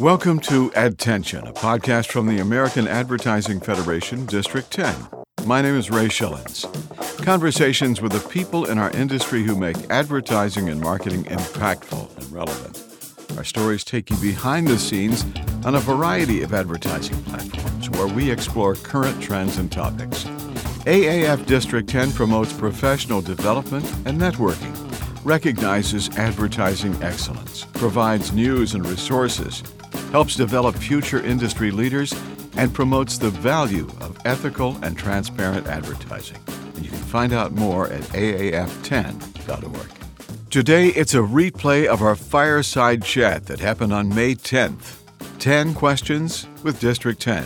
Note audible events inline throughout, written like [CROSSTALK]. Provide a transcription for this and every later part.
Welcome to Adtention, a podcast from the American Advertising Federation, District 10. My name is Ray Schillens. Conversations with the people in our industry who make advertising and marketing impactful and relevant. Our stories take you behind the scenes on a variety of advertising platforms where we explore current trends and topics. AAF District 10 promotes professional development and networking, recognizes advertising excellence, provides news and resources, helps develop future industry leaders, and promotes the value of ethical and transparent advertising. And you can find out more at aaf10.org. Today, it's a replay of our fireside chat that happened on May 10th. 10 questions with District 10.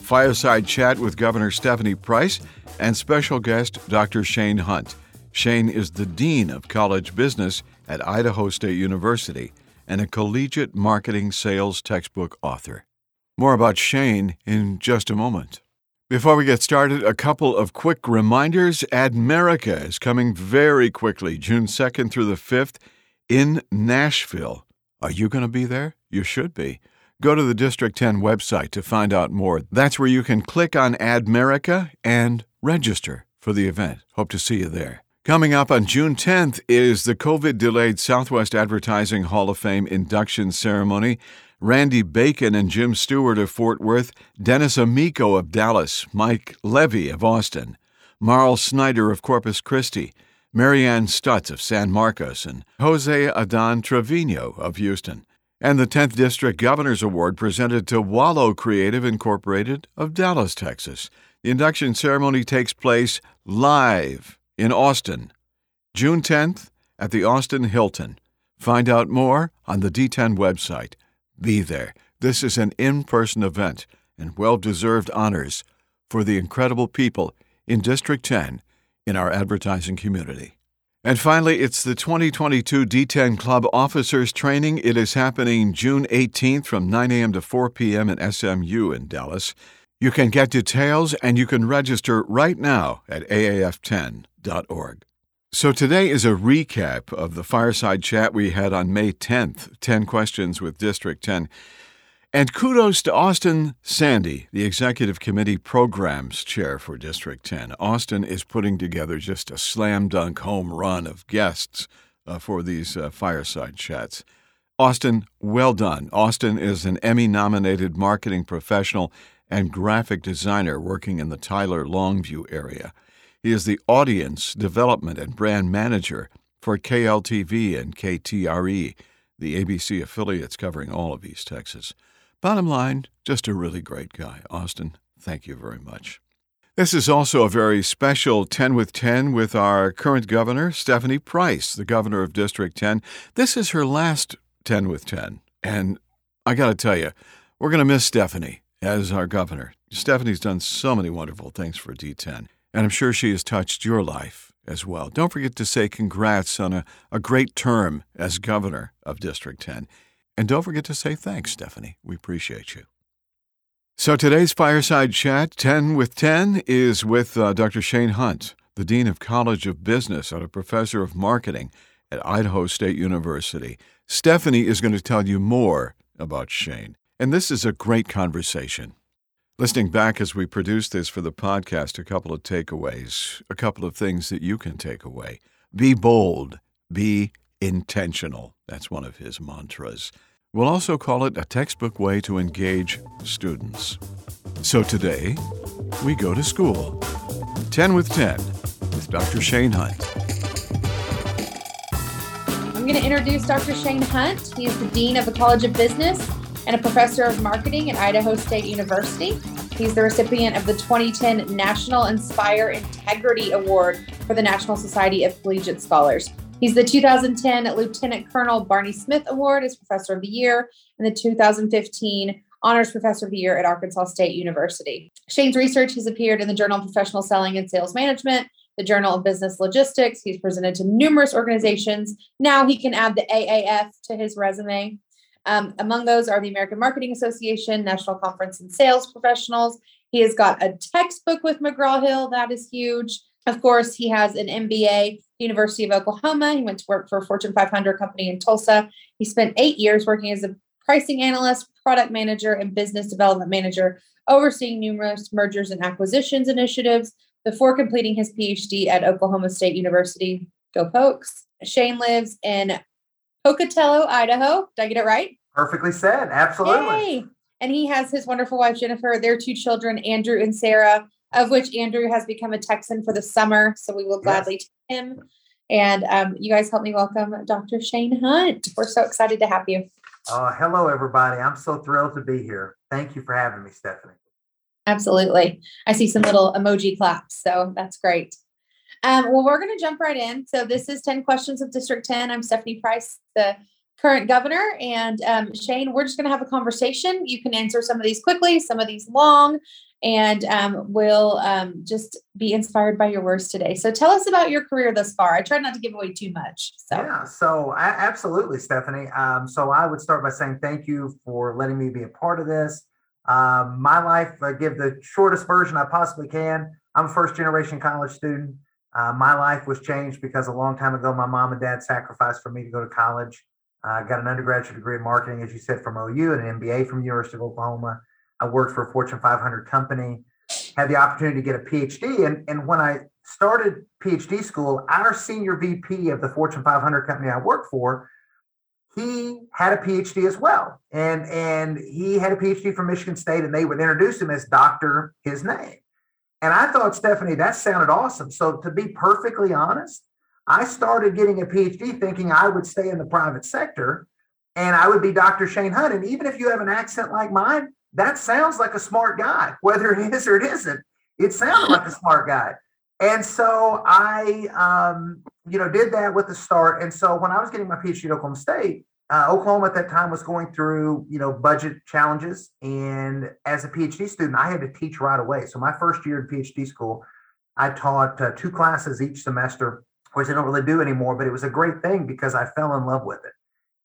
Fireside chat with Governor Stephanie Price and special guest Dr. Shane Hunt. Shane is the Dean of College Business at Idaho State University and a collegiate marketing sales textbook author. More about Shane in just a moment. Before we get started, a couple of quick reminders. Admerica is coming very quickly, June 2nd through the 5th in Nashville. Are you going to be there? You should be. Go to the District 10 website to find out more. That's where you can click on Admerica and register for the event. Hope to see you there. Coming up on June 10th is the COVID delayed Southwest Advertising Hall of Fame induction ceremony. Randy Bacon and Jim Stewart of Fort Worth, Dennis Amico of Dallas, Mike Levy of Austin, Marl Snyder of Corpus Christi, Marianne Stutz of San Marcos, and Jose Adan Trevino of Houston. And the 10th District Governor's Award presented to Wallow Creative Incorporated of Dallas, Texas. The induction ceremony takes place live in Austin, June 10th at the Austin Hilton. Find out more on the D10 website. Be there. This is an in person event and well deserved honors for the incredible people in District 10 in our advertising community. And finally, it's the 2022 D10 Club Officers Training. It is happening June 18th from 9 a.m. to 4 p.m. at SMU in Dallas. You can get details and you can register right now at AAF10 org. So today is a recap of the fireside chat we had on May 10th, 10 questions with District 10. And kudos to Austin Sandy, the Executive Committee Programs Chair for District 10. Austin is putting together just a slam dunk home run of guests uh, for these uh, fireside chats. Austin, well done. Austin is an Emmy nominated marketing professional and graphic designer working in the Tyler Longview area. He is the audience development and brand manager for KLTV and KTRE, the ABC affiliates covering all of East Texas. Bottom line, just a really great guy. Austin, thank you very much. This is also a very special 10 with 10 with our current governor, Stephanie Price, the governor of District 10. This is her last 10 with 10. And I got to tell you, we're going to miss Stephanie as our governor. Stephanie's done so many wonderful things for D10. And I'm sure she has touched your life as well. Don't forget to say congrats on a, a great term as governor of District 10. And don't forget to say thanks, Stephanie. We appreciate you. So today's fireside chat, 10 with 10, is with uh, Dr. Shane Hunt, the Dean of College of Business and a professor of marketing at Idaho State University. Stephanie is going to tell you more about Shane. And this is a great conversation. Listening back as we produce this for the podcast, a couple of takeaways, a couple of things that you can take away. Be bold, be intentional. That's one of his mantras. We'll also call it a textbook way to engage students. So today, we go to school. 10 with 10 with Dr. Shane Hunt. I'm going to introduce Dr. Shane Hunt. He is the Dean of the College of Business and a professor of marketing at Idaho State University. He's the recipient of the 2010 National Inspire Integrity Award for the National Society of Collegiate Scholars. He's the 2010 Lieutenant Colonel Barney Smith Award as Professor of the Year and the 2015 Honors Professor of the Year at Arkansas State University. Shane's research has appeared in the Journal of Professional Selling and Sales Management, the Journal of Business Logistics. He's presented to numerous organizations. Now he can add the AAF to his resume. Um, among those are the American Marketing Association, National Conference and Sales Professionals. He has got a textbook with McGraw Hill, that is huge. Of course, he has an MBA, University of Oklahoma. He went to work for a Fortune 500 company in Tulsa. He spent eight years working as a pricing analyst, product manager, and business development manager, overseeing numerous mergers and acquisitions initiatives before completing his PhD at Oklahoma State University. Go Pokes. Shane lives in Pocatello, Idaho. Did I get it right? Perfectly said. Absolutely. Yay. And he has his wonderful wife, Jennifer, their two children, Andrew and Sarah, of which Andrew has become a Texan for the summer. So we will gladly yes. take him. And um, you guys help me welcome Dr. Shane Hunt. We're so excited to have you. Uh, hello, everybody. I'm so thrilled to be here. Thank you for having me, Stephanie. Absolutely. I see some little emoji claps. So that's great. Um, well, we're going to jump right in. So this is 10 questions of District 10. I'm Stephanie Price, the current governor. And um, Shane, we're just going to have a conversation. You can answer some of these quickly, some of these long, and um, we'll um, just be inspired by your words today. So tell us about your career thus far. I try not to give away too much. So. Yeah, so I, absolutely, Stephanie. Um, so I would start by saying thank you for letting me be a part of this. Um, my life, I give the shortest version I possibly can. I'm a first generation college student. Uh, my life was changed because a long time ago, my mom and dad sacrificed for me to go to college. I uh, got an undergraduate degree in marketing, as you said, from OU and an MBA from the University of Oklahoma. I worked for a Fortune 500 company, had the opportunity to get a PhD. And, and when I started PhD school, our senior VP of the Fortune 500 company I worked for, he had a PhD as well. And, and he had a PhD from Michigan State, and they would introduce him as Dr. His name. And I thought, Stephanie, that sounded awesome. So, to be perfectly honest, I started getting a PhD thinking I would stay in the private sector and I would be Dr. Shane Hunt. And even if you have an accent like mine, that sounds like a smart guy, [LAUGHS] whether it is or it isn't. It sounded like a smart guy. And so I, um, you know, did that with the start. And so when I was getting my PhD at Oklahoma State, uh, Oklahoma at that time was going through, you know, budget challenges. And as a PhD student, I had to teach right away. So my first year in PhD school, I taught uh, two classes each semester which I don't really do anymore, but it was a great thing because I fell in love with it.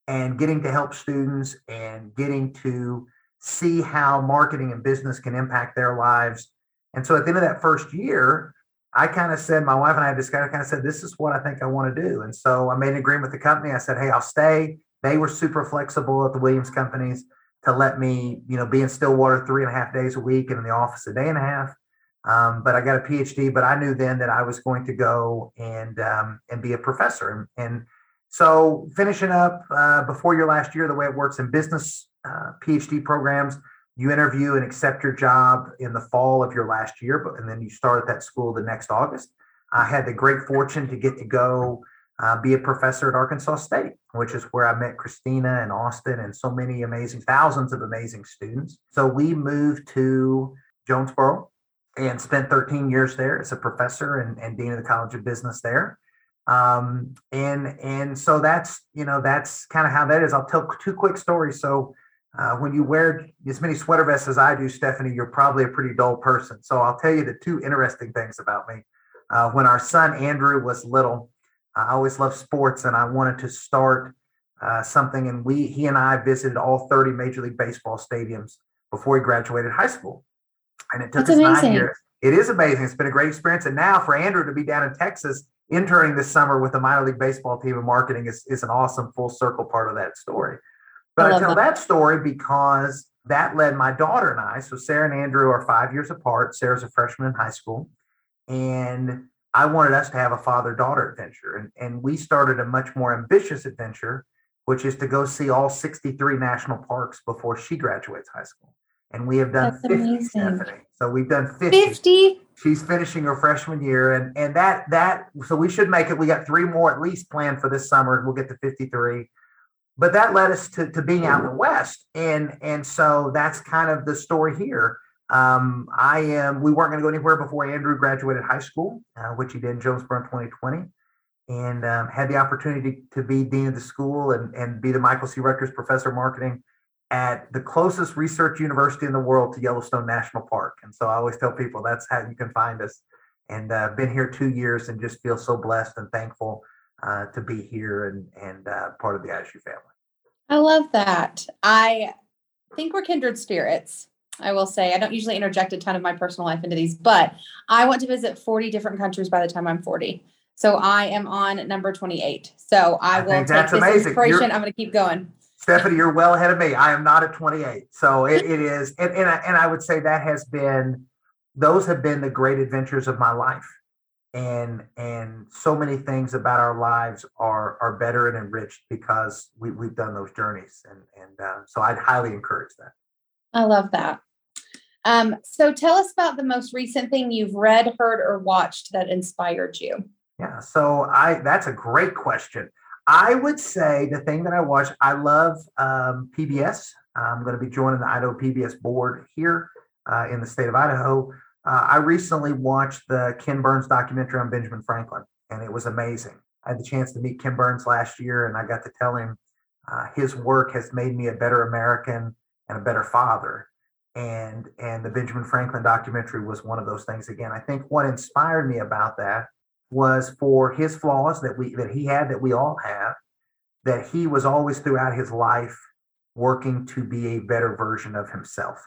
And getting to help students and getting to see how marketing and business can impact their lives. And so at the end of that first year, I kind of said, my wife and I had discussed, I kind of said, this is what I think I want to do. And so I made an agreement with the company. I said, hey, I'll stay. They were super flexible at the Williams companies to let me, you know, be in Stillwater three and a half days a week and in the office a day and a half. Um, but I got a PhD. But I knew then that I was going to go and um, and be a professor. And, and so finishing up uh, before your last year, the way it works in business uh, PhD programs, you interview and accept your job in the fall of your last year, but and then you start at that school the next August. I had the great fortune to get to go uh, be a professor at Arkansas State, which is where I met Christina and Austin and so many amazing, thousands of amazing students. So we moved to Jonesboro and spent 13 years there as a professor and, and dean of the College of Business there. Um, and and so that's you know that's kind of how that is. I'll tell two quick stories. So uh, when you wear as many sweater vests as I do, Stephanie, you're probably a pretty dull person. So I'll tell you the two interesting things about me. Uh, when our son Andrew was little, I always loved sports, and I wanted to start uh, something. And we he and I visited all 30 Major League Baseball stadiums before he graduated high school and it took That's us amazing. nine years. It is amazing. It's been a great experience. And now for Andrew to be down in Texas interning this summer with the minor league baseball team and marketing is, is an awesome full circle part of that story. But I, I tell that. that story because that led my daughter and I. So Sarah and Andrew are five years apart. Sarah's a freshman in high school. And I wanted us to have a father daughter adventure. And, and we started a much more ambitious adventure, which is to go see all 63 national parks before she graduates high school and we have done That's 50 amazing. Stephanie. So we've done 50. 50. She's finishing her freshman year, and and that that so we should make it. We got three more at least planned for this summer, and we'll get to 53. But that led us to, to being out in the West, and and so that's kind of the story here. Um, I am. We weren't going to go anywhere before Andrew graduated high school, uh, which he did in Jonesboro in 2020, and um, had the opportunity to be dean of the school and and be the Michael C. Ruettgers Professor of Marketing at the closest research university in the world to Yellowstone National Park. And so I always tell people that's how you can find us. And uh, been here two years and just feel so blessed and thankful uh, to be here and and uh, part of the ISU family. I love that. I think we're kindred spirits. I will say. I don't usually interject a ton of my personal life into these, but I want to visit 40 different countries by the time I'm 40. So I am on number 28. So I, I will take this amazing. inspiration. You're, I'm going to keep going. Stephanie, you're well ahead of me. I am not at 28. So it, it is, and, and, I, and I would say that has been, those have been the great adventures of my life. And and so many things about our lives are are better and enriched because we, we've done those journeys. And, and uh, so I'd highly encourage that. I love that. Um, so tell us about the most recent thing you've read, heard, or watched that inspired you. Yeah, so I that's a great question. I would say the thing that I watch, I love um, PBS. I'm going to be joining the Idaho PBS board here uh, in the state of Idaho. Uh, I recently watched the Ken Burns documentary on Benjamin Franklin, and it was amazing. I had the chance to meet Ken Burns last year, and I got to tell him uh, his work has made me a better American and a better father. And and the Benjamin Franklin documentary was one of those things. Again, I think what inspired me about that was for his flaws that we that he had that we all have that he was always throughout his life working to be a better version of himself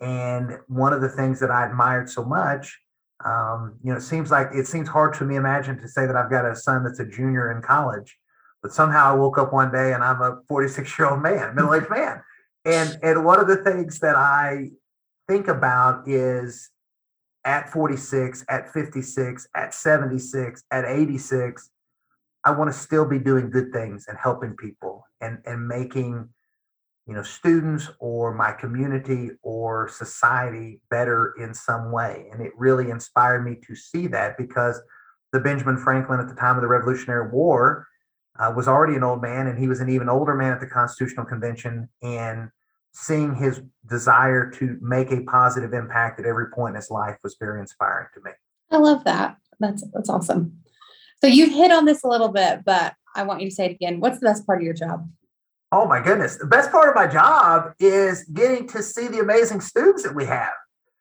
and one of the things that i admired so much um, you know it seems like it seems hard to me imagine to say that i've got a son that's a junior in college but somehow i woke up one day and i'm a 46 year old man middle-aged man and and one of the things that i think about is at 46, at 56, at 76, at 86, I want to still be doing good things and helping people and, and making you know students or my community or society better in some way. And it really inspired me to see that because the benjamin franklin at the time of the revolutionary war uh, was already an old man and he was an even older man at the constitutional convention and seeing his desire to make a positive impact at every point in his life was very inspiring to me. I love that. That's that's awesome. So you've hit on this a little bit, but I want you to say it again. What's the best part of your job? Oh my goodness. The best part of my job is getting to see the amazing students that we have.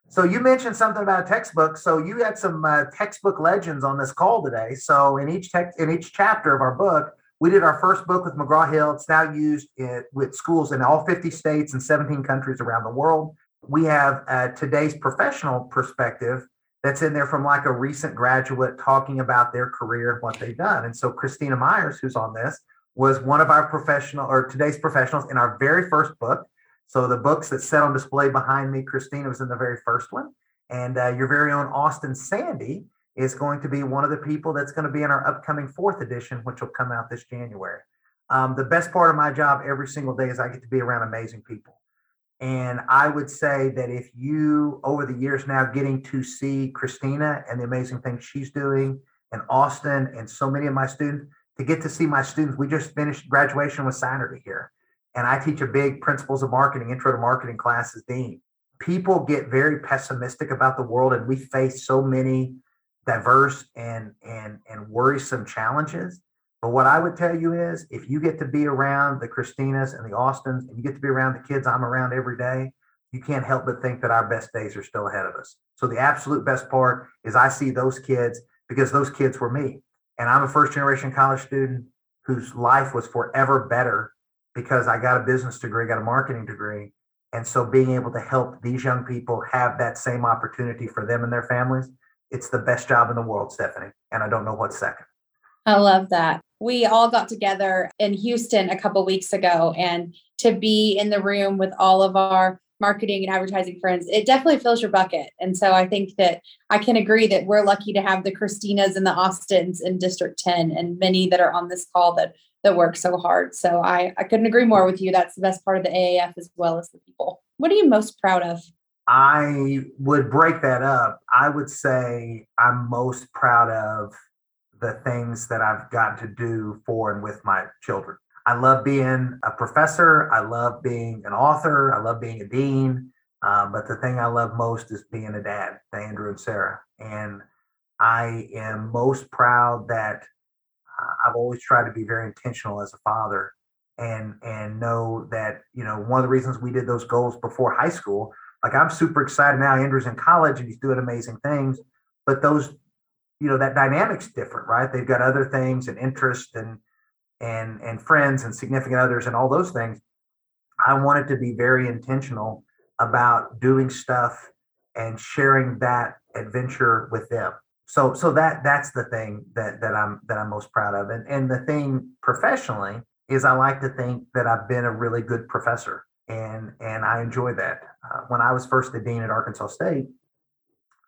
So you mentioned something about a textbook. So you had some uh, textbook legends on this call today. So in each text in each chapter of our book, we did our first book with McGraw Hill. It's now used in, with schools in all 50 states and 17 countries around the world. We have uh, today's professional perspective that's in there from like a recent graduate talking about their career and what they've done. And so Christina Myers, who's on this, was one of our professional or today's professionals in our very first book. So the books that set on display behind me, Christina was in the very first one. And uh, your very own Austin Sandy is going to be one of the people that's going to be in our upcoming fourth edition, which will come out this January. Um, the best part of my job every single day is I get to be around amazing people. And I would say that if you, over the years now, getting to see Christina and the amazing things she's doing, and Austin, and so many of my students, to get to see my students, we just finished graduation with Saturday here. And I teach a big principles of marketing, intro to marketing class as dean. People get very pessimistic about the world, and we face so many diverse and and and worrisome challenges. But what I would tell you is if you get to be around the Christinas and the Austins and you get to be around the kids I'm around every day, you can't help but think that our best days are still ahead of us. So the absolute best part is I see those kids because those kids were me. And I'm a first generation college student whose life was forever better because I got a business degree, got a marketing degree. And so being able to help these young people have that same opportunity for them and their families it's the best job in the world, Stephanie. And I don't know what's second. I love that. We all got together in Houston a couple weeks ago, and to be in the room with all of our marketing and advertising friends, it definitely fills your bucket. And so I think that I can agree that we're lucky to have the Christinas and the Austins in District 10 and many that are on this call that that work so hard. So I, I couldn't agree more with you. That's the best part of the AAF as well as the people. What are you most proud of? I would break that up. I would say I'm most proud of the things that I've gotten to do for and with my children. I love being a professor. I love being an author. I love being a dean. Um, but the thing I love most is being a dad to Andrew and Sarah. And I am most proud that uh, I've always tried to be very intentional as a father and and know that you know one of the reasons we did those goals before high school like I'm super excited now. Andrew's in college and he's doing amazing things, but those, you know, that dynamic's different, right? They've got other things and interest and and and friends and significant others and all those things. I wanted to be very intentional about doing stuff and sharing that adventure with them. So so that that's the thing that that I'm that I'm most proud of. And and the thing professionally is I like to think that I've been a really good professor and and I enjoy that. Uh, when I was first the dean at Arkansas State,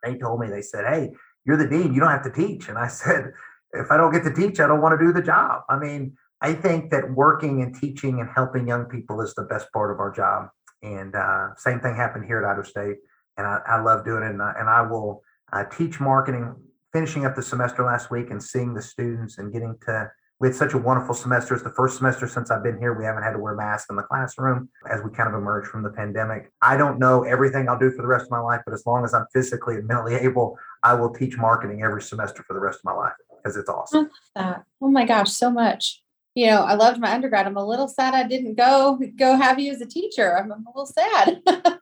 they told me they said, "Hey, you're the dean. You don't have to teach." And I [LAUGHS] said, "If I don't get to teach, I don't want to do the job." I mean, I think that working and teaching and helping young people is the best part of our job. And uh, same thing happened here at Idaho State, and I, I love doing it. And I, and I will uh, teach marketing. Finishing up the semester last week and seeing the students and getting to we had such a wonderful semester. It's the first semester since I've been here. We haven't had to wear masks in the classroom as we kind of emerge from the pandemic. I don't know everything I'll do for the rest of my life, but as long as I'm physically and mentally able, I will teach marketing every semester for the rest of my life because it's awesome. that. Oh my gosh, so much you know, I loved my undergrad. I'm a little sad I didn't go go have you as a teacher. I'm, I'm a little sad. [LAUGHS]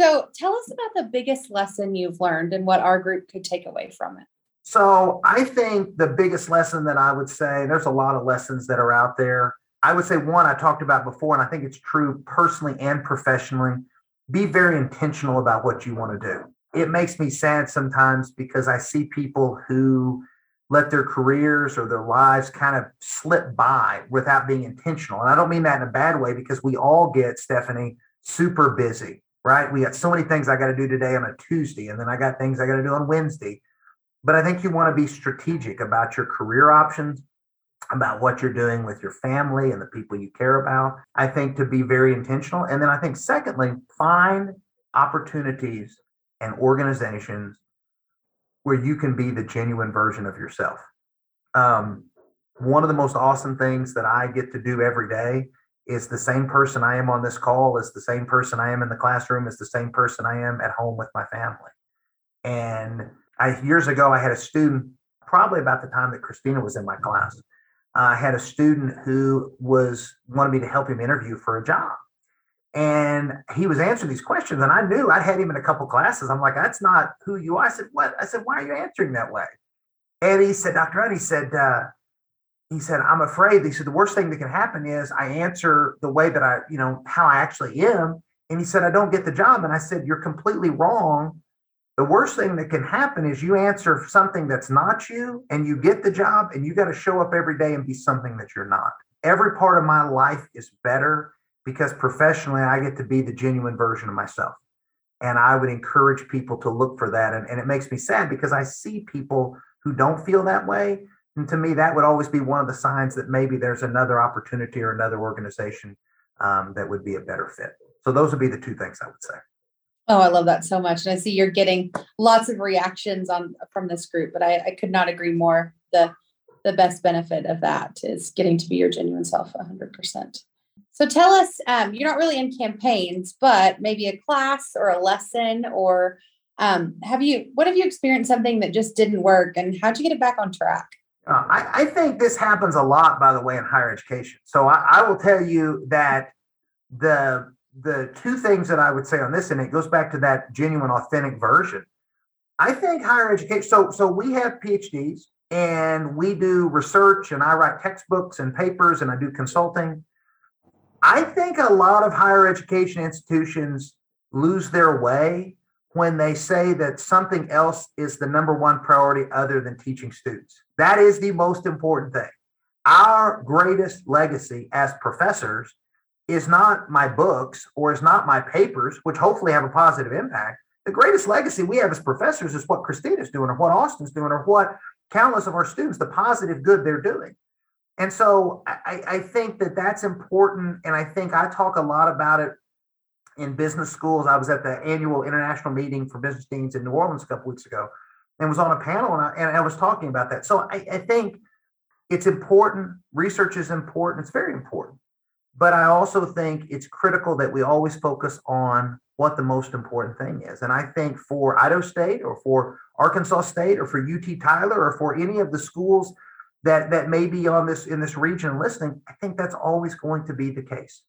so tell us about the biggest lesson you've learned and what our group could take away from it. So I think the biggest lesson that I would say, there's a lot of lessons that are out there. I would say one I talked about before, and I think it's true personally and professionally. Be very intentional about what you want to do. It makes me sad sometimes because I see people who let their careers or their lives kind of slip by without being intentional. And I don't mean that in a bad way because we all get, Stephanie, super busy, right? We got so many things I got to do today on a Tuesday, and then I got things I got to do on Wednesday. But I think you want to be strategic about your career options, about what you're doing with your family and the people you care about. I think to be very intentional. And then I think, secondly, find opportunities and organizations where you can be the genuine version of yourself. Um, one of the most awesome things that I get to do every day is the same person I am on this call is the same person I am in the classroom is the same person I am at home with my family. And I years ago I had a student probably about the time that Christina was in my class. I had a student who was wanted me to help him interview for a job. And he was answering these questions, and I knew I'd had him in a couple classes. I'm like, that's not who you are. I said, what? I said, why are you answering that way? And he said, Dr. Hunt, he said, uh, he said, I'm afraid. He said, the worst thing that can happen is I answer the way that I, you know, how I actually am. And he said, I don't get the job. And I said, You're completely wrong. The worst thing that can happen is you answer something that's not you and you get the job and you got to show up every day and be something that you're not. Every part of my life is better because professionally I get to be the genuine version of myself. And I would encourage people to look for that. And, and it makes me sad because I see people who don't feel that way. And to me, that would always be one of the signs that maybe there's another opportunity or another organization um, that would be a better fit. So those would be the two things I would say. Oh, I love that so much. And I see you're getting lots of reactions on from this group, but I, I could not agree more. The the best benefit of that is getting to be your genuine self 100%. So tell us, um, you're not really in campaigns, but maybe a class or a lesson, or um, have you? What have you experienced something that just didn't work, and how'd you get it back on track? Uh, I, I, think this happens a lot, by the way, in higher education. So I, I will tell you that the the two things that I would say on this, and it goes back to that genuine, authentic version. I think higher education. So so we have PhDs and we do research, and I write textbooks and papers, and I do consulting. I think a lot of higher education institutions lose their way when they say that something else is the number one priority other than teaching students. That is the most important thing. Our greatest legacy as professors is not my books or is not my papers, which hopefully have a positive impact. The greatest legacy we have as professors is what Christina's doing or what Austin's doing or what countless of our students, the positive good they're doing. And so I, I think that that's important. And I think I talk a lot about it in business schools. I was at the annual international meeting for business deans in New Orleans a couple weeks ago and was on a panel and I, and I was talking about that. So I, I think it's important. Research is important. It's very important. But I also think it's critical that we always focus on what the most important thing is. And I think for Idaho State or for Arkansas State or for UT Tyler or for any of the schools that that may be on this in this region listening, I think that's always going to be the case.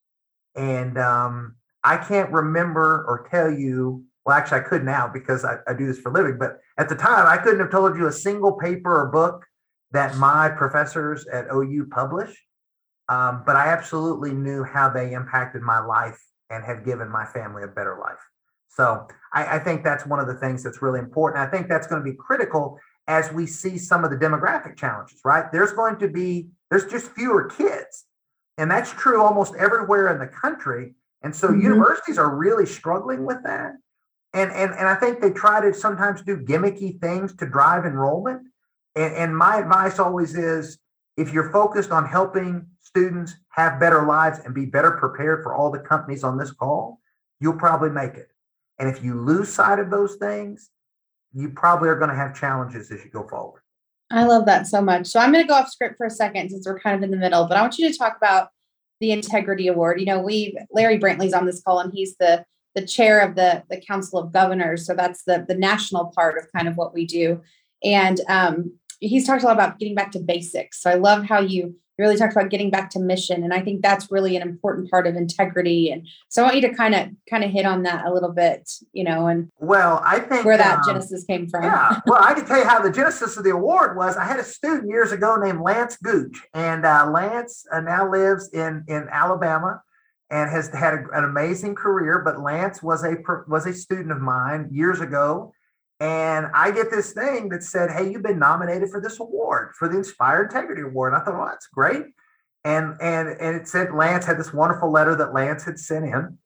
And um, I can't remember or tell you. Well, actually, I could now because I, I do this for living. But at the time, I couldn't have told you a single paper or book that my professors at OU published. Um, but I absolutely knew how they impacted my life and have given my family a better life. So I, I think that's one of the things that's really important. I think that's going to be critical as we see some of the demographic challenges, right? There's going to be, there's just fewer kids. And that's true almost everywhere in the country. And so mm-hmm. universities are really struggling with that. And, and, and I think they try to sometimes do gimmicky things to drive enrollment. And, and my advice always is if you're focused on helping students have better lives and be better prepared for all the companies on this call, you'll probably make it. And if you lose sight of those things, you probably are going to have challenges as you go forward. I love that so much. So I'm going to go off script for a second since we're kind of in the middle, but I want you to talk about the Integrity Award. You know, we Larry Brantley's on this call and he's the the chair of the the Council of Governors, so that's the the national part of kind of what we do. And um, he's talked a lot about getting back to basics. So I love how you really talked about getting back to mission. And i think that's really an important part of integrity. And so i want you to kind of kind of hit on that a little bit you know and well i think where that um, genesis came from. yeah. [LAUGHS] Well i can tell you how the genesis of the award was. I had a student years ago named lance gooch. And uh, lance uh, now lives in in alabama and has had a, an amazing career. But lance was a was a student of mine years ago and I get this thing that said, Hey, you've been nominated for this award, for the Inspire Integrity Award. And I thought, well, that's great. And and and it said Lance had this wonderful letter that Lance had sent in.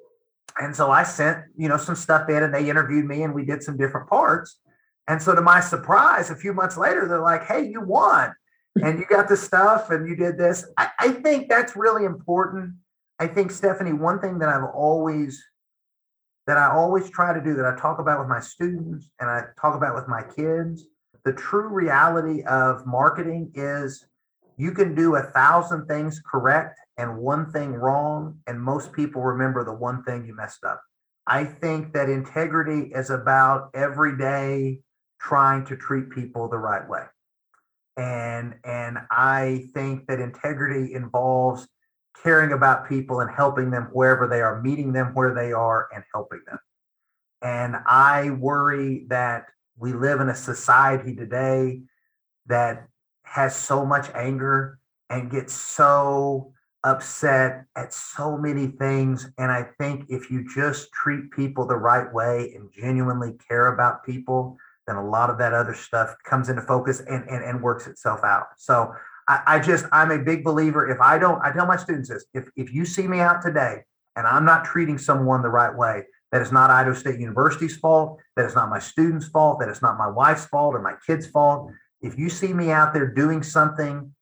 And so I sent, you know, some stuff in and they interviewed me and we did some different parts. And so to my surprise, a few months later, they're like, Hey, you won. And you got the stuff and you did this. I, I think that's really important. I think, Stephanie, one thing that I've always that I always try to do, that I talk about with my students and I talk about with my kids. The true reality of marketing is you can do a thousand things correct and one thing wrong, and most people remember the one thing you messed up. I think that integrity is about every day trying to treat people the right way. And and I think that integrity involves caring about people and helping them wherever they are, meeting them where they are and helping them. And I worry that we live in a society today that has so much anger and gets so upset at so many things. And I think if you just treat people the right way and genuinely care about people, then a lot of that other stuff comes into focus and, and, and works itself out. So I, I just I'm a big believer. If I don't, I tell my students this: if if you see me out today and I'm not treating someone the right way, that is not Idaho State University's fault. That is not my students' fault. That is not my wife's fault or my kids' fault. If you see me out there doing something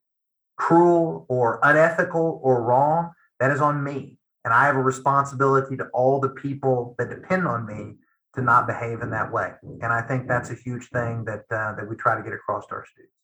cruel or unethical or wrong, that is on me. And I have a responsibility to all the people that depend on me to not behave in that way. And I think that's a huge thing that uh, that we try to get across to our students.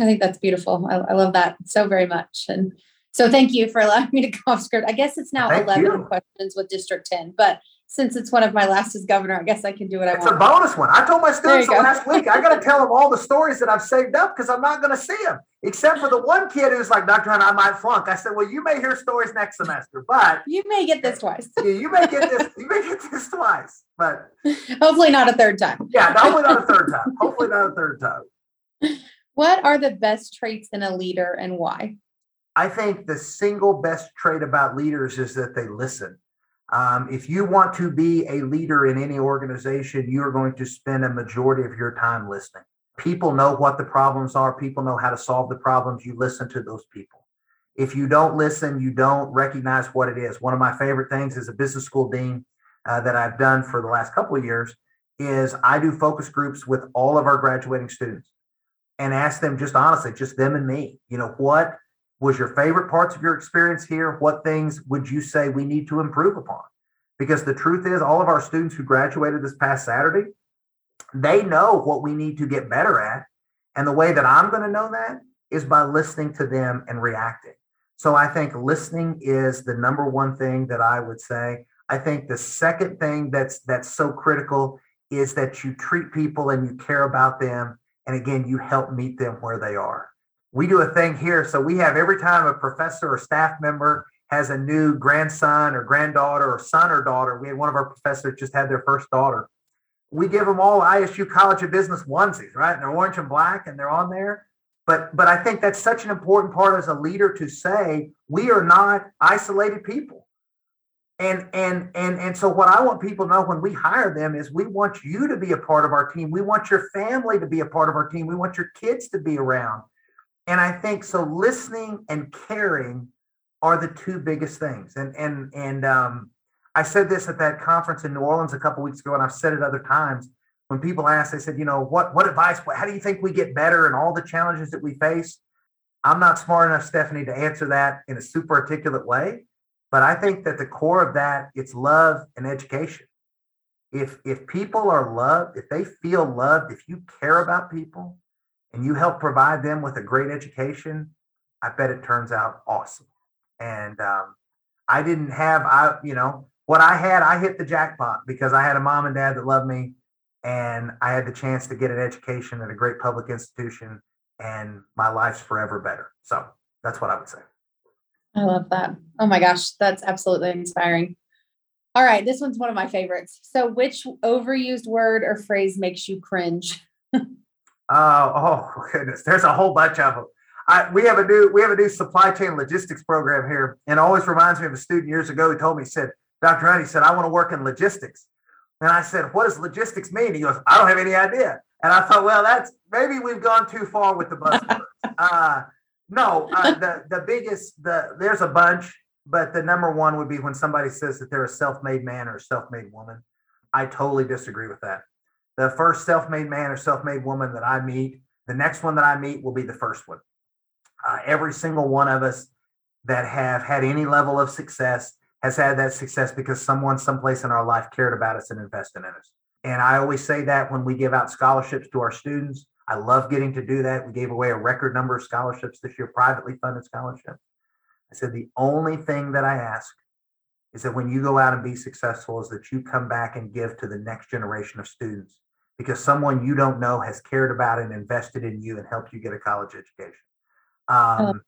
I think that's beautiful. I, I, love that so very much. And so thank you for allowing me to go off script. I guess it's now thank 11 you. questions with District 10, but since it's one of my last as governor, I guess I can do what I it's want. It's a bonus one. I told my students last week, I got to tell them all the stories that I've saved up because I'm not going to see them, except for the one kid who's like, Dr. Hunt, I might flunk. I said, well, you may hear stories next semester, but you may get this twice. yeah, you may get this. You may get this twice, but [LAUGHS] hopefully not a third time. Yeah, hopefully not a third time. Hopefully not a third time. [LAUGHS] What are the best traits in a leader and why? I think the single best trait about leaders is that they listen. Um, if you want to be a leader in any organization, you are going to spend a majority of your time listening. People know what the problems are, people know how to solve the problems. You listen to those people. If you don't listen, you don't recognize what it is. One of my favorite things as a business school dean uh, that I've done for the last couple of years is I do focus groups with all of our graduating students and ask them just honestly, just them and me, you know, what was your favorite parts of your experience here? What things would you say we need to improve upon? Because the truth is, all of our students who graduated this past Saturday, they know what we need to get better at. And the way that I'm going to know that is by listening to them and reacting. So I think listening is the number one thing that I would say. I think the second thing that's that's so critical is that you treat people and you care about them and again, you help meet them where they are. We do a thing here. So we have every time a professor or staff member has a new grandson or granddaughter or son or daughter, we had one of our professors just had their first daughter. We give them all ISU College of Business onesies, right? And they're orange and black and they're on there. But but I think that's such an important part as a leader to say we are not isolated people. And and and and so what I want people to know when we hire them is we want you to be a part of our team. We want your family to be a part of our team. We want your kids to be around. And I think so listening and caring are the two biggest things. And and and um I said this at that conference in New Orleans a couple weeks ago, and I've said it other times. When people ask, they said, you know, what what advice, how do you think we get better and all the challenges that we face? I'm not smart enough, Stephanie, to answer that in a super articulate way. But I think that the core of that it's love and education. If if people are loved, if they feel loved, if you care about people and you help provide them with a great education, I bet it turns out awesome. And um, I didn't have I you know what I had, I hit the jackpot because I had a mom and dad that loved me, and I had the chance to get an education at a great public institution, and my life's forever better. So that's what I would say. I love that. Oh my gosh, that's absolutely inspiring. All right, this one's one of my favorites. So, which overused word or phrase makes you cringe? uh, [LAUGHS] oh goodness, there's a whole bunch of them. I, we have a new we have a new supply chain logistics program here, and always reminds me of a student years ago who told me, he said, Dr. Hunt, he said, I want to work in logistics. And I said, What does logistics mean? He goes, I don't have any idea. And I thought, well, that's maybe we've gone too far with the buzzwords. [LAUGHS] uh, no, [LAUGHS] uh, the the biggest the there's a bunch, but the number one would be when somebody says that they're a self-made man or a self-made woman. I totally disagree with that. The first self-made man or self-made woman that I meet, the next one that I meet will be the first one. Uh, every single one of us that have had any level of success has had that success because someone someplace in our life cared about us and invested in us. And I always say that when we give out scholarships to our students, I love getting to do that. We gave away a record number of scholarships this year, privately funded scholarships. I said, the only thing that I ask is that when you go out and be successful, is that you come back and give to the next generation of students because someone you don't know has cared about and invested in you and helped you get a college education. Um,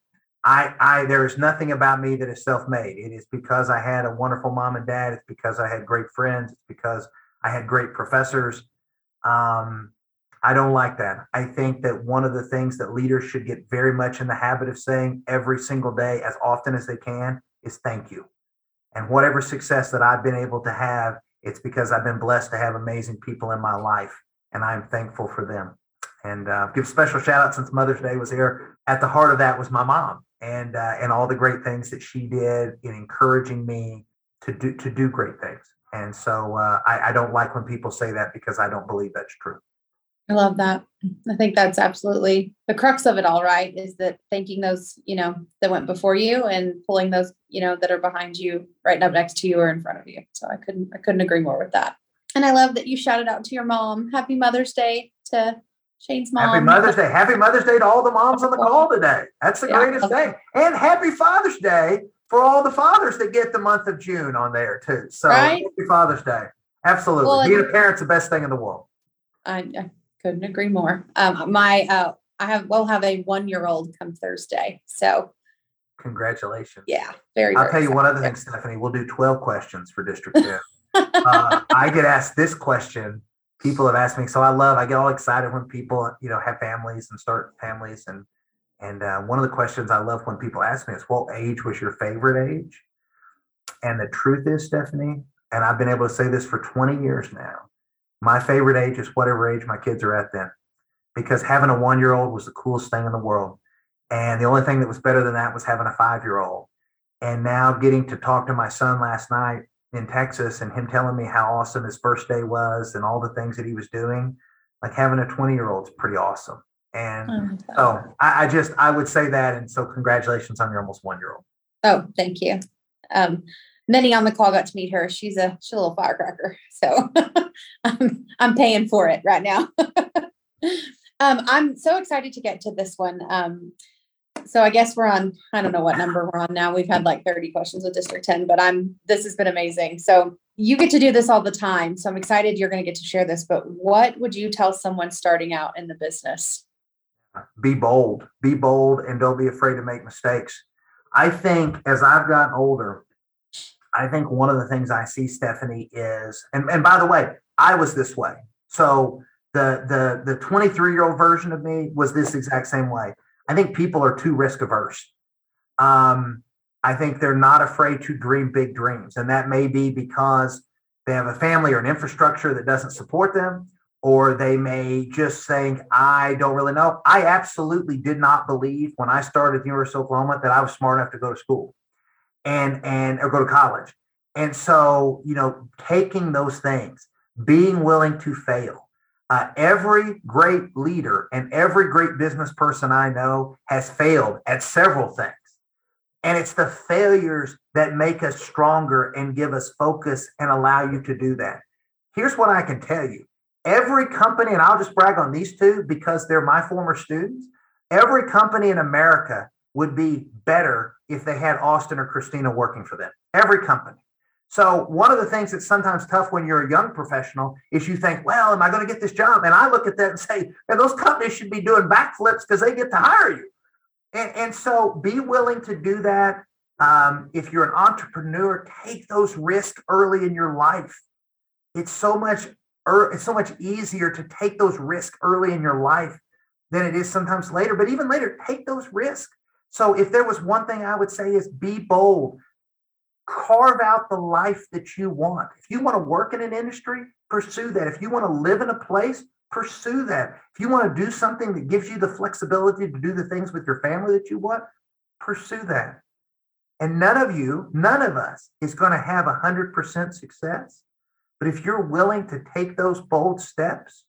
I, I, there is nothing about me that is self-made. It is because I had a wonderful mom and dad. It's because I had great friends. It's because I had great professors. Um, I don't like that. I think that one of the things that leaders should get very much in the habit of saying every single day, as often as they can, is thank you. And whatever success that I've been able to have, it's because I've been blessed to have amazing people in my life, and I'm thankful for them. And uh, give special shout out since Mother's Day was here. At the heart of that was my mom, and uh, and all the great things that she did in encouraging me to do to do great things. And so uh, I, I don't like when people say that because I don't believe that's true. I love that. I think that's absolutely the crux of it all, right? Is that thanking those, you know, that went before you and pulling those, you know, that are behind you, right up next to you or in front of you. So I couldn't, I couldn't agree more with that. And I love that you shouted out to your mom. Happy Mother's Day to Shane's mom. Happy Mother's Day. Happy Mother's Day to all the moms on the call today. That's the yeah. greatest day. And happy Father's Day for all the fathers that get the month of June on there too. So right? happy Father's Day. Absolutely. Well, Being a parent's the best thing in the world. I, I couldn't agree more. Um, my uh, I have we'll have a one year old come Thursday. So congratulations. Yeah, very. Good. I'll very tell you one other thing, Stephanie. We'll do twelve questions for District Ten. uh, I get asked this question. People have asked me, so I love. I get all excited when people, you know, have families and start families, and and uh, one of the questions I love when people ask me is, "What age was your favorite age?" And the truth is, Stephanie, and I've been able to say this for 20 years now. My favorite age is whatever age my kids are at then, because having a one year old was the coolest thing in the world. And the only thing that was better than that was having a five year old. And now getting to talk to my son last night in Texas and him telling me how awesome his first day was and all the things that he was doing, like having a 20 year old is pretty awesome. And oh, so I, I, just, I would say that. And so congratulations on your almost one year old. Oh, thank you. Um, many on the call got to meet her. She's a she's a little firecracker. [LAUGHS] So I'm, I'm paying for it right now. [LAUGHS] um, I'm so excited to get to this one. Um, so I guess we're on, I don't know what number we're on now. We've had like 30 questions with District 10, but I'm this has been amazing. So you get to do this all the time. So I'm excited you're going to get to share this. But what would you tell someone starting out in the business? Be bold, be bold, and don't be afraid to make mistakes. I think as I've gotten older, I think one of the things I see, Stephanie, is and, and by the way, I was this way. So the the the 23 year old version of me was this exact same way. I think people are too risk averse. Um, I think they're not afraid to dream big dreams. And that may be because they have a family or an infrastructure that doesn't support them, or they may just think, I don't really know. I absolutely did not believe when I started at the University of Oklahoma that I was smart enough to go to school and and or go to college. And so, you know, taking those things, being willing to fail. Uh, every great leader and every great business person I know has failed at several things. And it's the failures that make us stronger and give us focus and allow you to do that. Here's what I can tell you every company, and I'll just brag on these two because they're my former students, every company in America would be better if they had Austin or Christina working for them. Every company. So one of the things that's sometimes tough when you're a young professional is you think, well, am I going to get this job? And I look at that and say, man, those companies should be doing backflips because they get to hire you. And, and so be willing to do that. Um, if you're an entrepreneur, take those risks early in your life. It's so much it's so much easier to take those risks early in your life than it is sometimes later. But even later, take those risks. So if there was one thing I would say is be bold carve out the life that you want. If you want to work in an industry, pursue that. If you want to live in a place, pursue that. If you want to do something that gives you the flexibility to do the things with your family that you want, pursue that. And none of you, none of us is going to have 100% success. But if you're willing to take those bold steps,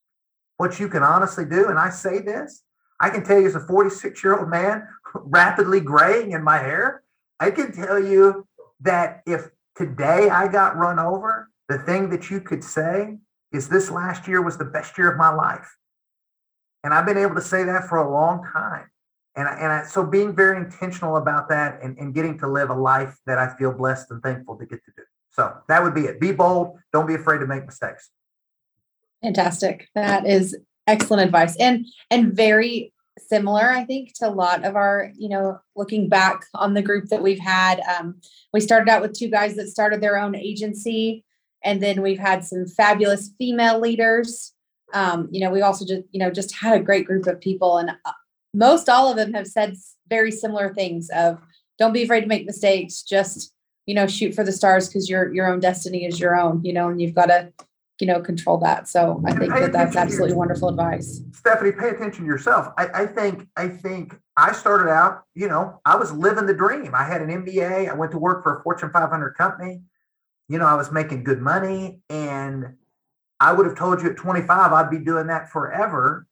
what you can honestly do, and I say this, I can tell you as a 46 year old man, rapidly graying in my hair, I can tell you that if today I got run over, the thing that you could say is this last year was the best year of my life. And I've been able to say that for a long time. And, I, and I, so being very intentional about that and, and getting to live a life that I feel blessed and thankful to get to do. So that would be it. Be bold. Don't be afraid to make mistakes. Fantastic. That is excellent advice and and very similar, I think, to a lot of our, you know, looking back on the group that we've had. Um, we started out with two guys that started their own agency, and then we've had some fabulous female leaders. Um, you know, we also just, you know, just had a great group of people, and uh, most all of them have said very similar things of don't be afraid to make mistakes, just you know, shoot for the stars because your your own destiny is your own, you know, and you've got to you know control that. So i think that that's absolutely wonderful advice. Stephanie pay attention to yourself. I, I, think i think i started out you know i was living the dream. I had an mba i went to work for a fortune 500 company. You know i was making good money and i would have told you at 25 i'd be doing that forever.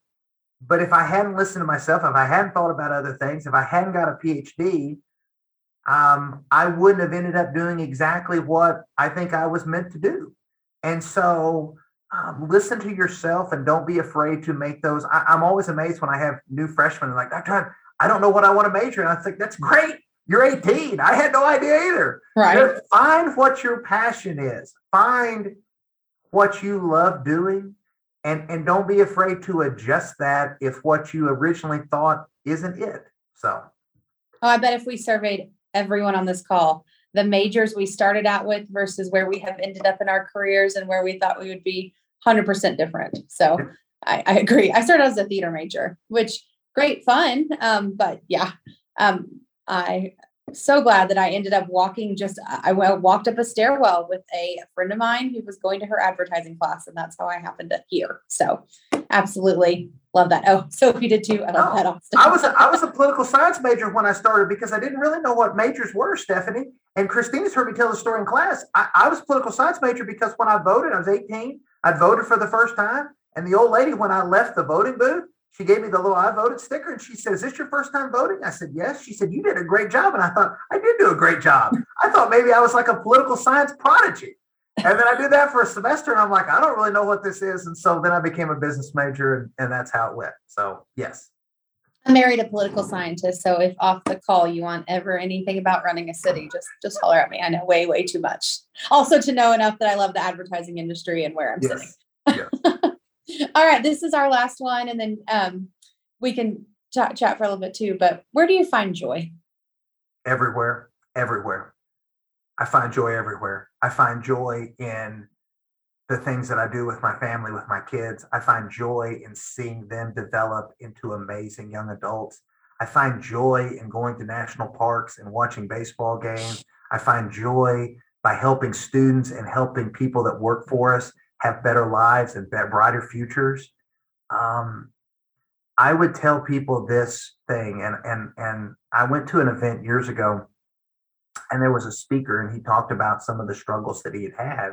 But if i hadn't listened to myself if i hadn't thought about other things if i hadn't got a phd um, i wouldn't have ended up doing exactly what i think i was meant to do and so um, listen to yourself and don't be afraid to make those. I, am always amazed when I have new freshmen like, Dr. I don't know what I want to major in. I think that's great. You're 18. I had no idea either. Right. Find what your passion is. Find what you love doing and and don't be afraid to adjust that if what you originally thought isn't it. So Oh, I bet if we surveyed everyone on this call, the majors we started out with versus where we have ended up in our careers and where we thought we would be 100% different. So I, I agree. I started as a theater major, which great fun. Um, but yeah, um, I so glad that I ended up walking just I walked up a stairwell with a friend of mine who was going to her advertising class, and that's how I happened to hear. So absolutely love that. Oh, Sophie did too. I love oh, that. Austin. I was a, I was a political science major when I started because I didn't really know what majors were, Stephanie. And Christina's heard me tell the story in class. I, I was a political science major because when I voted, I was 18. I voted for the first time, and the old lady, when I left the voting booth, she gave me the little I voted sticker and she said, Is this your first time voting? I said, Yes. She said, You did a great job. And I thought, I did do a great job. I thought maybe I was like a political science prodigy. And then I did that for a semester and I'm like, I don't really know what this is. And so then I became a business major and, and that's how it went. So, yes. I married a political scientist. So if off the call you want ever anything about running a city, just just holler at me. I know way, way too much. Also to know enough that I love the advertising industry and where I'm yes. sitting. Yes. [LAUGHS] All right, this is our last one, and then um, we can chat, chat for a little bit too. But where do you find joy? Everywhere, everywhere. I find joy everywhere. I find joy in the things that I do with my family, with my kids. I find joy in seeing them develop into amazing young adults. I find joy in going to national parks and watching baseball games. I find joy by helping students and helping people that work for us have better lives and brighter futures. Um, I would tell people this thing, and and and I went to an event years ago, and there was a speaker, and he talked about some of the struggles that he had had.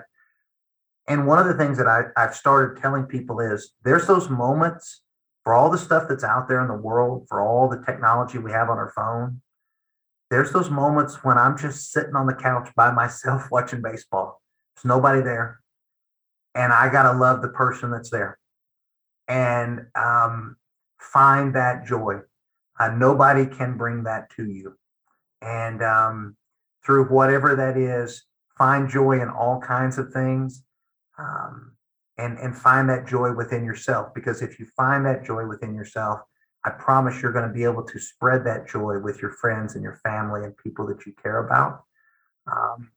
And one of the things that I, I've started telling people is there's those moments for all the stuff that's out there in the world, for all the technology we have on our phone. There's those moments when I'm just sitting on the couch by myself [LAUGHS] watching baseball. There's nobody there. And I got to love the person that's there. And um, find that joy. Uh, nobody can bring that to you. And um, through whatever that is, find joy in all kinds of things um, and, and find that joy within yourself. Because if you find that joy within yourself, I promise you're going to be able to spread that joy with your friends and your family and people that you care about. Um,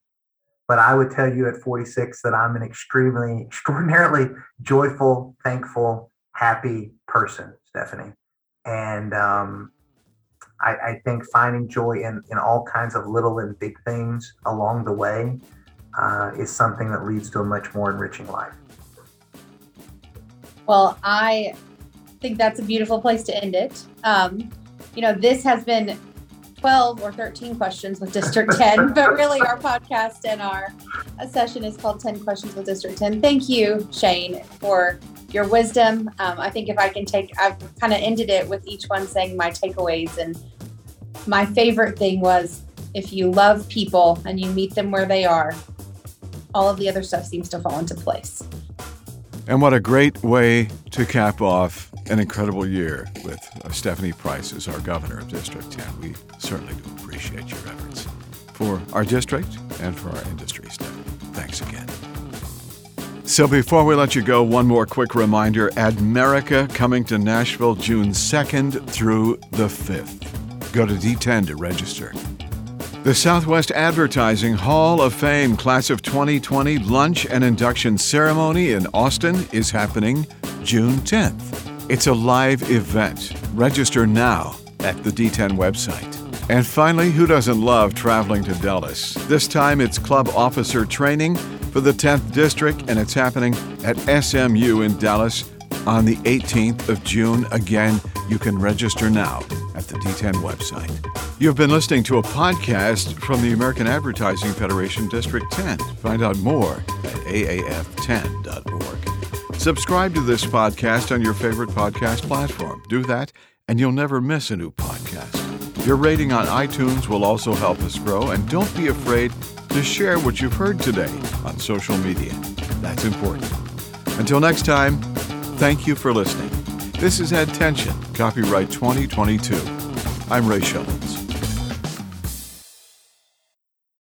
but I would tell you at 46 that I'm an extremely, [LAUGHS] extraordinarily joyful, thankful, happy person, Stephanie. And um, I, I, think finding joy in, in all kinds of little and big things along the way uh, is something that leads to a much more enriching life. Well, I think that's a beautiful place to end it. Um, you know, this has been 12 or 13 questions with District [LAUGHS] 10, but really our podcast and our session is called 10 Questions with District 10. Thank you, Shane, for your wisdom. Um, I think if I can take, I've kind of ended it with each one saying my takeaways. And my favorite thing was if you love people and you meet them where they are, all of the other stuff seems to fall into place. And what a great way to cap off an incredible year with uh, Stephanie Price as our governor of District 10. We certainly do appreciate your efforts for our district and for our industry, Stephanie. Thanks again. So before we let you go, one more quick reminder Admerica coming to Nashville June 2nd through the 5th. Go to D10 to register. The Southwest Advertising Hall of Fame Class of 2020 lunch and induction ceremony in Austin is happening June 10th. It's a live event. Register now at the D10 website. And finally, who doesn't love traveling to Dallas? This time it's club officer training for the 10th District, and it's happening at SMU in Dallas on the 18th of June. Again, you can register now at the D10 website. You've been listening to a podcast from the American Advertising Federation District 10. Find out more at aaf10.org. Subscribe to this podcast on your favorite podcast platform. Do that, and you'll never miss a new podcast. Your rating on iTunes will also help us grow, and don't be afraid to share what you've heard today on social media. That's important. Until next time, thank you for listening. This is Attention, copyright 2022. I'm Ray Shillings.